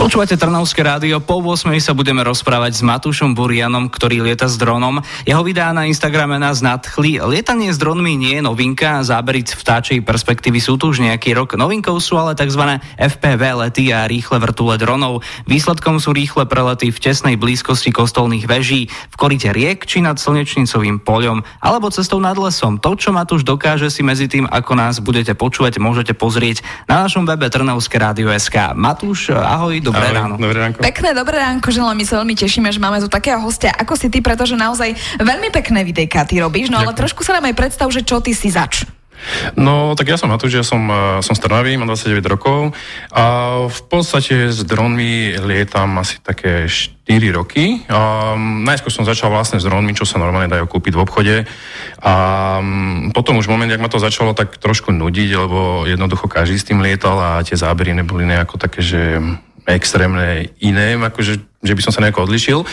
Počúvate Trnavské rádio, po 8 sa budeme rozprávať s Matúšom Burianom, ktorý lieta s dronom. Jeho videá na Instagrame nás nadchli. Lietanie s dronmi nie je novinka, zábery z vtáčej perspektívy sú tu už nejaký rok. Novinkou sú ale tzv. FPV lety a rýchle vrtule dronov. Výsledkom sú rýchle prelety v tesnej blízkosti kostolných veží, v korite riek či nad slnečnicovým poľom, alebo cestou nad lesom. To, čo Matúš dokáže si medzi tým, ako nás budete počúvať, môžete pozrieť na našom webe Trnavské rádio.sk. Matúš, ahoj, Dobré Ahoj, ráno. Dobré ránko. Pekné dobré ránko, želám. My sa veľmi tešíme, že máme tu takého hostia ako si ty, pretože naozaj veľmi pekné videjka ty robíš, no Ďakujem. ale trošku sa nám aj predstav, že čo ty si zač. No, tak ja som Matúš, ja som, eh, som z Trnavy, mám 29 rokov a v podstate s dronmi lietam asi také 4 roky. A najskôr som začal vlastne s dronmi, čo sa normálne dajú kúpiť v obchode a mm, potom už v momente, ak ma to začalo tak trošku nudiť, lebo jednoducho každý s tým lietal a tie zábery neboli nejako také, že extrémne iné, akože, že by som sa nejako odlišil,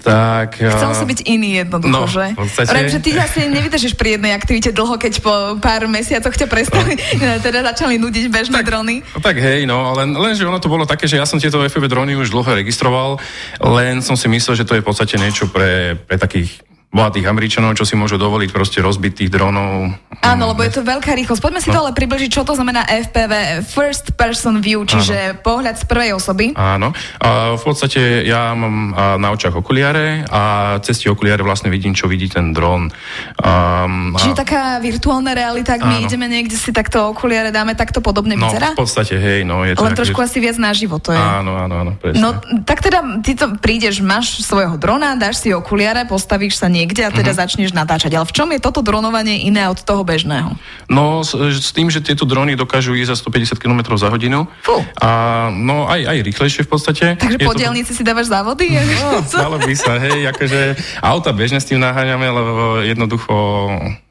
tak... Chcel si byť iný jednoducho, no, že? Podstate... Rám, že ty asi nevydržíš pri jednej aktivite dlho, keď po pár mesiacoch ťa prestali, no. teda začali nudiť bežné tak, drony. Tak hej, no, len, len, že ono to bolo také, že ja som tieto FPV drony už dlho registroval, len som si myslel, že to je v podstate niečo pre, pre takých bohatých Američanov, čo si môžu dovoliť proste rozbiť tých dronov. Áno, lebo je to veľká rýchlosť. Poďme si no. to ale približiť, čo to znamená FPV, First Person View, čiže Áno. pohľad z prvej osoby. Áno. A v podstate ja mám na očiach okuliare a cez tie okuliare vlastne vidím, čo vidí ten dron. Um, čiže a... taká virtuálna realita, ak my ideme niekde si takto okuliare dáme, takto podobne no, vyzerá? v podstate, hej, no. Je to Len trošku asi viac na život, to je. Áno, áno, áno, presne. No, tak teda ty to prídeš, máš svojho drona, dáš si okuliare, postavíš sa niekde a teda uh-huh. začneš natáčať. Ale v čom je toto dronovanie iné od toho bežného? No s, s tým, že tieto drony dokážu ísť za 150 km za hodinu. Fú. A no aj, aj rýchlejšie v podstate. Takže po dielnici to... si dávaš závody? No, dalo by sa, hej, akože auta bežne s tým naháňame, lebo jednoducho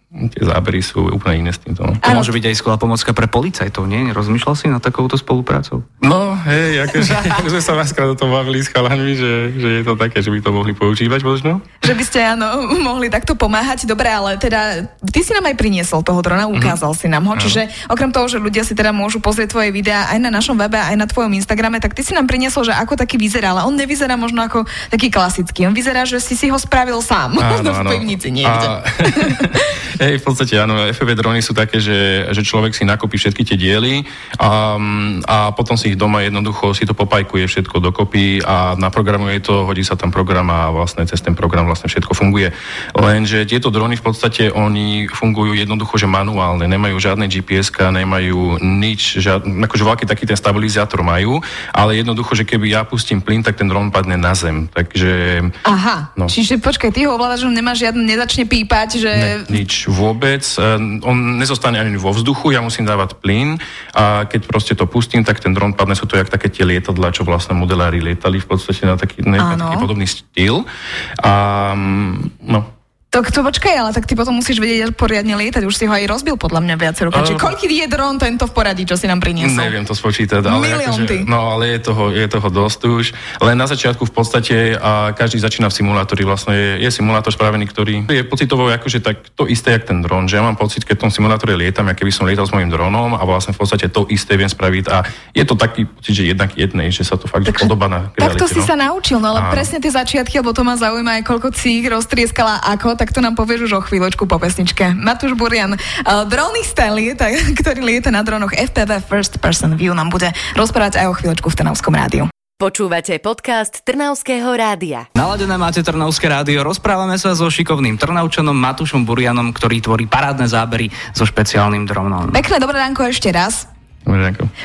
tie zábery sú úplne iné s týmto. To môže byť aj skvelá pomocka pre policajtov, nie? Rozmýšľal si na takouto spoluprácou? No, hej, akože, akože sme sa viackrát o tom bavili s chalami, že, že je to také, že by to mohli používať možno. Že by ste, áno, mohli takto pomáhať. Dobre, ale teda, ty si nám aj priniesol toho drona, mhm. ukázal mm-hmm. si nám ho, čiže okrem toho, že ľudia si teda môžu pozrieť tvoje videá aj na našom webe, aj na tvojom Instagrame, tak ty si nám priniesol, že ako taký vyzerá, ale on nevyzerá možno ako taký klasický. On vyzerá, že si si ho spravil sám áno, v pivnici niekde. A... Hej, v podstate áno, FPV drony sú také, že, že človek si nakopí všetky tie diely a, a potom si ich doma jednoducho si to popajkuje všetko dokopy a naprogramuje to, hodí sa tam program a vlastne cez ten program vlastne všetko funguje. Lenže tieto drony v podstate oni fungujú jednoducho, že manuálne, nemajú žiadne gps nemajú nič, žiad, akože veľký taký ten stabilizátor majú, ale jednoducho, že keby ja pustím plyn, tak ten dron padne na zem. Takže... Aha, no. čiže počkaj, ty ho ovládaš, že nemá žiadne, nezačne pípať, že... Ne, nič, vôbec. E, on nezostane ani vo vzduchu, ja musím dávať plyn a keď proste to pustím, tak ten dron padne, sú to jak také tie lietadla, čo vlastne modelári lietali v podstate na taký, na taký podobný štýl. A, no, to, to počkaj, ale tak ty potom musíš vedieť poriadne lietať. Už si ho aj rozbil podľa mňa viacero. Uh, Čiže koľký je dron tento v poradí, čo si nám priniesol? Neviem to spočítať, ale, akože, no, ale je, toho, je toho dosť už. Len na začiatku v podstate a každý začína v simulátori. Vlastne je, je simulátor spravený, ktorý je pocitovo akože tak to isté, jak ten dron. Že ja mám pocit, keď v tom simulátore lietam, ako keby som lietal s mojim dronom a vlastne v podstate to isté viem spraviť. A je to taký pocit, že jednak jednej, že sa to fakt Takže, podobá na realite. Tak to si no? sa naučil, no ale Áno. presne tie začiatky, lebo to ma zaujíma aj koľko cík roztrieskala ako, tak to nám povieš už o chvíľočku po pesničke. Matúš Burian, uh, dronista, lieta, ktorý lieta na dronoch FPV First Person View, nám bude rozprávať aj o chvíľočku v Trnavskom rádiu. Počúvate podcast Trnavského rádia. Naladené máte Trnavské rádio. Rozprávame sa so šikovným Trnavčanom Matúšom Burianom, ktorý tvorí parádne zábery so špeciálnym dronom. Pekné dobré ránko ešte raz.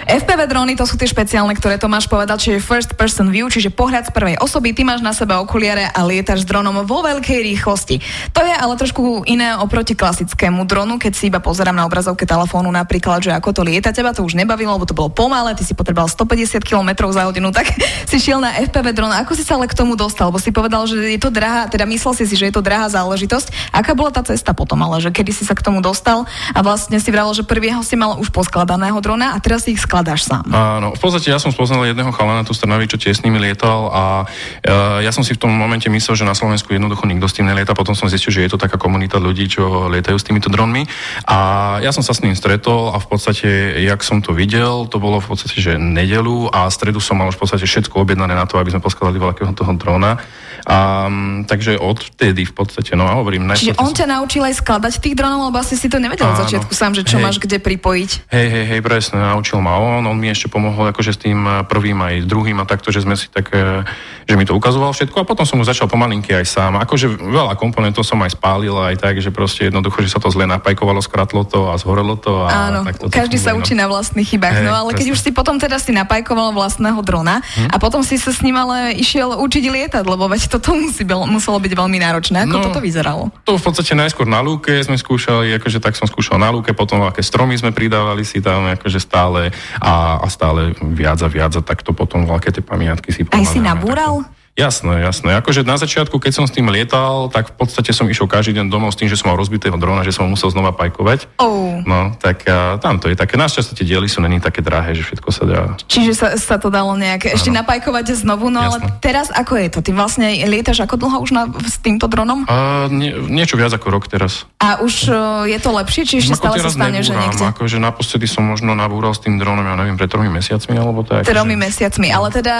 FPV drony to sú tie špeciálne, ktoré Tomáš povedal, čiže first person view, čiže pohľad z prvej osoby. Ty máš na sebe okuliare a lietaš s dronom vo veľkej rýchlosti. To je ale trošku iné oproti klasickému dronu, keď si iba pozerám na obrazovke telefónu napríklad, že ako to lieta. Teba to už nebavilo, lebo to bolo pomalé, ty si potreboval 150 km za hodinu, tak si šiel na FPV dron. Ako si sa ale k tomu dostal? Lebo si povedal, že je to drahá, teda myslel si si, že je to drahá záležitosť. Aká bola tá cesta potom, ale že kedy si sa k tomu dostal a vlastne si vral, že prvého si mal už poskladaného drona a teraz ich skladáš sám. Áno, v podstate ja som spoznal jedného chalana tu Strnavi, čo tiež s nimi lietal a uh, ja som si v tom momente myslel, že na Slovensku jednoducho nikto s tým nelieta, potom som zistil, že je to taká komunita ľudí, čo lietajú s týmito dronmi a ja som sa s ním stretol a v podstate, jak som to videl, to bolo v podstate, že nedelu a stredu som mal už v podstate všetko objednané na to, aby sme poskladali veľkého toho drona. A, takže odtedy v podstate, no a hovorím... Čiže on ťa naučil aj skladať tých dronov, lebo asi si to nevedel od začiatku sám, že čo hej. máš kde pripojiť. Hej, hej, hej, presne, naučil ma on, on mi ešte pomohol akože s tým eh, prvým aj druhým a takto, že sme si tak, eh, že mi to ukazoval všetko a potom som mu začal pomalinky aj sám. Akože veľa komponentov som aj spálil aj tak, že proste jednoducho, že sa to zle napajkovalo, skratlo to a zhorelo to. A Áno, tak každý sa učí na vlastných chybách. Hey, no ale presne. keď už si potom teda si napajkoval vlastného drona hm? a potom si sa s ním ale išiel učiť lietať, lebo veď toto musí byť, muselo byť veľmi náročné. Ako no, toto vyzeralo? To v podstate najskôr na lúke sme skúšali, akože tak som skúšal na lúke, potom aké stromy sme pridávali si tam akože stále a, a stále viac a viac a takto potom veľké tie pamiatky si Aj si nabúral? Takto. Jasné, jasné. Akože na začiatku, keď som s tým lietal, tak v podstate som išiel každý deň domov s tým, že som mal rozbitého drona, že som musel znova pajkovať. Oh. No, tak a, tam to je také. Našťastie tie diely sú není také drahé, že všetko sa dá. Čiže sa, sa to dalo nejak ešte ano. napajkovať znovu, no Jasné. ale teraz ako je to? Ty vlastne lietaš ako dlho už na, s týmto dronom? A, nie, niečo viac ako rok teraz. A už uh, je to lepšie, či ešte stále sa stane, nebúram, že niekde? Akože naposledy som možno nabúral s tým dronom, ja neviem, pred tromi mesiacmi alebo tak. Tromi že... mesiacmi, ale teda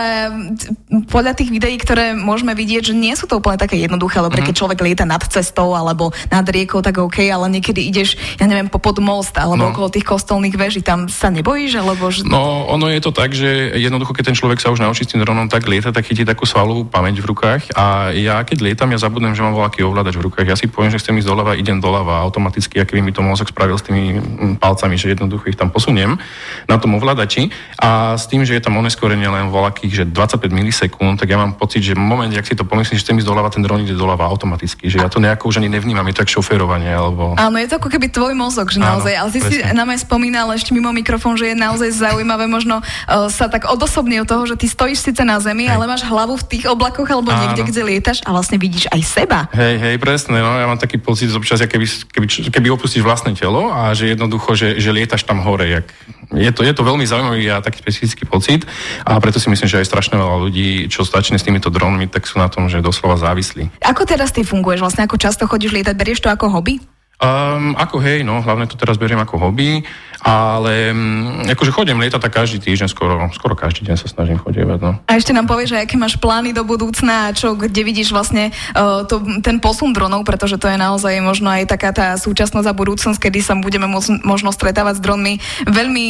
podľa tých videí, ktoré môžeme vidieť, že nie sú to úplne také jednoduché, lebo mm. keď človek lieta nad cestou alebo nad riekou, tak OK, ale niekedy ideš, ja neviem, po pod most alebo no. okolo tých kostolných veží, tam sa nebojíš, alebo... Že... No, ono je to tak, že jednoducho, keď ten človek sa už naučí s tým dronom tak lieta, tak chytí takú svalovú pamäť v rukách a ja keď lietam, ja zabudnem, že mám voľaký ovládač v rukách. Ja si poviem, že chcem ísť doľava, idem doľava automaticky, aký mi to mozog spravil s tými mm, palcami, že jednoducho ich tam posuniem na tom ovládači a s tým, že je tam oneskorenie len voľakých, že 25 milisekúnd, tak ja mám pocit, že moment, jak si to pomyslím, že chcem ísť doľava, ten dron ide doľava automaticky, že ja to nejako už ani nevnímam, je to tak šoferovanie, alebo... Áno, je to ako keby tvoj mozog, že Áno, naozaj, ale ty presne. si nám aj spomínal ešte mimo mikrofón, že je naozaj zaujímavé možno uh, sa tak odosobne od toho, že ty stojíš síce na zemi, hej. ale máš hlavu v tých oblakoch alebo Áno. niekde, kde lietaš a vlastne vidíš aj seba. Hej, hej, presne, no ja mám taký pocit občas, keby, keby, keby opustíš vlastné telo a že jednoducho, že, že lietaš tam hore, jak je to, je to veľmi zaujímavý a taký specifický pocit a preto si myslím, že aj strašne veľa ľudí, čo začne s týmito dronmi, tak sú na tom, že doslova závislí. Ako teraz ty funguješ? Vlastne ako často chodíš lietať? Berieš to ako hobby? Um, ako hej, no, hlavne to teraz beriem ako hobby, ale um, akože chodím lietať tak každý týždeň, skoro, skoro každý deň sa snažím chodievať, no. A ešte nám povieš, aké máš plány do budúcna a čo, kde vidíš vlastne uh, to, ten posun dronov, pretože to je naozaj možno aj taká tá súčasnosť a budúcnosť, kedy sa budeme mo- možno stretávať s dronmi veľmi,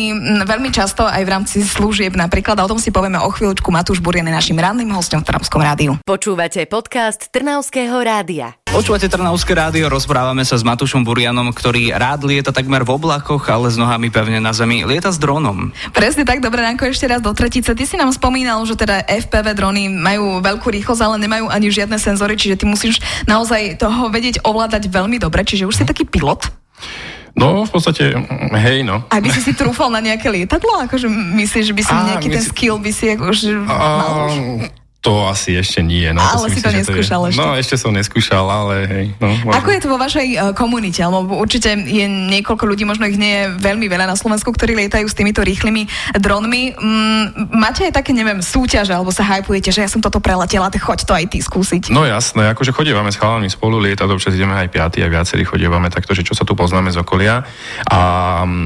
veľmi často aj v rámci služieb napríklad. A o tom si povieme o chvíľučku. Matúš Burian je našim ranným hostom v Trnavskom rádiu. Počúvate podcast Trnavského rádia. Počúvate Trnavské rádio, rozprávame sa s Matušom Burianom, ktorý rád lieta takmer v oblakoch, ale s nohami pevne na zemi. Lieta s dronom. Presne tak, dobré ránko ešte raz do tretice. Ty si nám spomínal, že teda FPV drony majú veľkú rýchlosť, ale nemajú ani žiadne senzory, čiže ty musíš naozaj toho vedieť ovládať veľmi dobre, čiže už si taký pilot. No, v podstate, hej, no. A by si si trúfal na nejaké lietadlo? Akože myslíš, že by si nejaký mysl... ten skill by si akože mal už? To asi ešte nie. No, ale to si, si to neskúšal je, ešte. No, ešte som neskúšal, ale hej. No, Ako je to vo vašej uh, komunite? Lebo určite je niekoľko ľudí, možno ich nie je veľmi veľa na Slovensku, ktorí lietajú s týmito rýchlymi dronmi. Mm, máte aj také, neviem, súťaže, alebo sa hypujete, že ja som toto preletela, tak choď to aj ty skúsiť. No jasné, akože chodievame s chalami spolu lietať, občas ideme aj piaty a viacerí chodievame takto, že čo sa tu poznáme z okolia. A,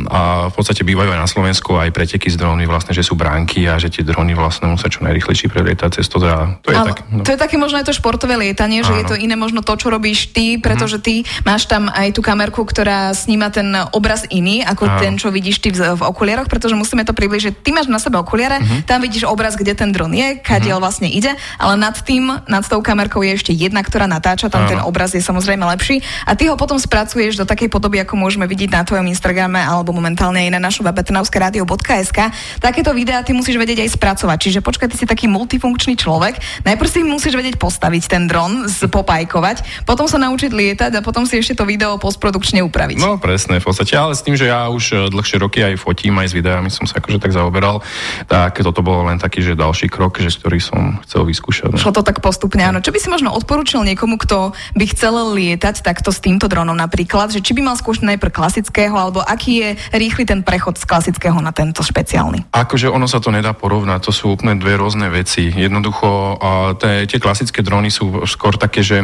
a v podstate bývajú aj na Slovensku aj preteky s drónmi, vlastne, že sú bránky a že tie dróny vlastne musia čo najrychlejšie prelietať cez to teda to je Ale tak. No. To je také možno aj to športové lietanie, že Áno. je to iné možno to, čo robíš ty, pretože ty máš tam aj tú kamerku, ktorá sníma ten obraz iný, ako Áno. ten, čo vidíš ty v, v okuliaroch, pretože musíme to približiť. Ty máš na sebe okuliare, uh-huh. tam vidíš obraz, kde ten dron je, kadiaľ uh-huh. vlastne ide, ale nad tým, nad tou kamerkou je ešte jedna, ktorá natáča, tam Áno. ten obraz je samozrejme lepší a ty ho potom spracuješ do takej podoby, ako môžeme vidieť na tvojom Instagrame alebo momentálne aj na našom webe Takéto videá ty musíš vedieť aj spracovať. Čiže počkaj, ty si taký multifunkčný človek človek. Najprv si musíš vedieť postaviť ten dron, popajkovať, potom sa naučiť lietať a potom si ešte to video postprodukčne upraviť. No presne, v podstate, ale s tým, že ja už e, dlhšie roky aj fotím, aj s videami som sa akože tak zaoberal, tak toto bolo len taký, že ďalší krok, že, ktorý som chcel vyskúšať. Šlo to tak postupne, áno. Čo by si možno odporúčil niekomu, kto by chcel lietať takto s týmto dronom napríklad, že či by mal skúšať najprv klasického, alebo aký je rýchly ten prechod z klasického na tento špeciálny? Akože ono sa to nedá porovnať, to sú úplne dve rôzne veci. Jednoducho, tie, tie klasické drony sú skôr také, že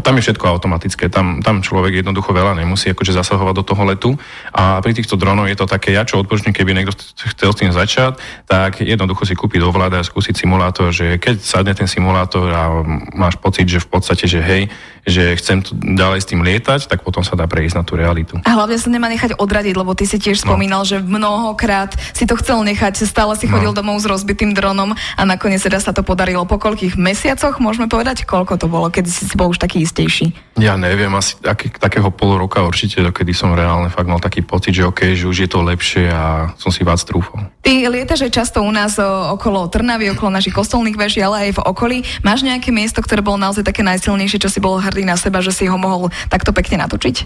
tam je všetko automatické, tam, tam človek jednoducho veľa nemusí akože zasahovať do toho letu a pri týchto dronoch je to také, ja čo odporúčam, keby niekto chcel s tým začať, tak jednoducho si kúpiť ovláda a skúsiť simulátor, že keď sadne ten simulátor a máš pocit, že v podstate, že hej, že chcem ďalej s tým lietať, tak potom sa dá prejsť na tú realitu. A hlavne sa nemá nechať odradiť, lebo ty si tiež no. spomínal, že mnohokrát si to chcel nechať, stále si chodil no. domov s rozbitým dronom a nakoniec teda sa to podarilo po koľkých mesiacoch, môžeme povedať, koľko to bolo, keď si bol už taký istejší? Ja neviem, asi aký, takého pol roka určite, dokedy som reálne fakt mal taký pocit, že OK, že už je to lepšie a som si vás trúfol. Ty lietaš často u nás okolo Trnavy, okolo našich kostolných veží, ale aj v okolí. Máš nejaké miesto, ktoré bolo naozaj také najsilnejšie, čo si bol hrdý na seba, že si ho mohol takto pekne natočiť?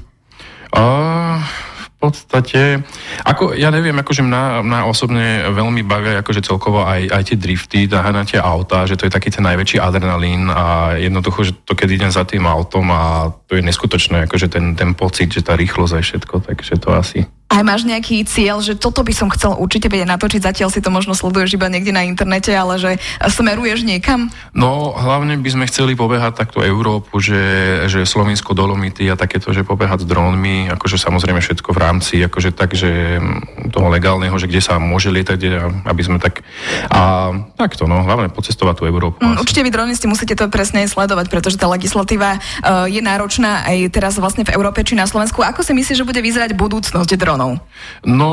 V podstate, ako, ja neviem, akože mňa, mňa osobne veľmi bavia akože celkovo aj, aj tie drifty, na tie auta, že to je taký ten najväčší adrenalín a jednoducho, že to keď idem za tým autom a to je neskutočné, akože ten, ten pocit, že tá rýchlosť a všetko, takže to asi. Aj máš nejaký cieľ, že toto by som chcel určite vedieť natočiť, zatiaľ si to možno sleduješ iba niekde na internete, ale že smeruješ niekam? No, hlavne by sme chceli pobehať takto Európu, že, že Slovensko Dolomity a takéto, že pobehať s drónmi, akože samozrejme všetko v rámci, akože tak, že mm, toho legálneho, že kde sa môže lietať, aby sme tak... A takto, no, hlavne pocestovať tú Európu. Mm, určite vy dronisti musíte to presne sledovať, pretože tá legislatíva uh, je náročná aj teraz vlastne v Európe či na Slovensku. Ako si myslíš, že bude vyzerať budúcnosť dron? dronov? No,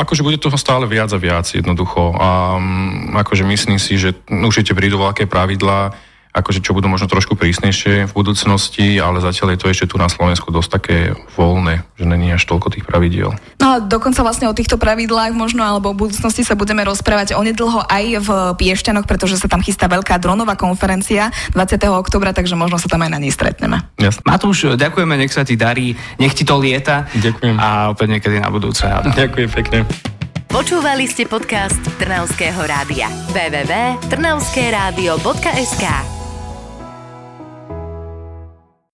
akože bude toho stále viac a viac jednoducho. A mm, akože myslím si, že určite prídu veľké pravidlá, akože čo budú možno trošku prísnejšie v budúcnosti, ale zatiaľ je to ešte tu na Slovensku dosť také voľné, že není až toľko tých pravidiel. No a dokonca vlastne o týchto pravidlách možno alebo v budúcnosti sa budeme rozprávať onedlho aj v Piešťanoch, pretože sa tam chystá veľká dronová konferencia 20. oktobra, takže možno sa tam aj na nej stretneme. Jasne. Matúš, ďakujeme, nech sa ti darí, nech ti to lieta. Ďakujem. A opäť niekedy na budúce. Ďakujem pekne. Počúvali ste podcast Trnavského rádia. www.trnavskeradio.sk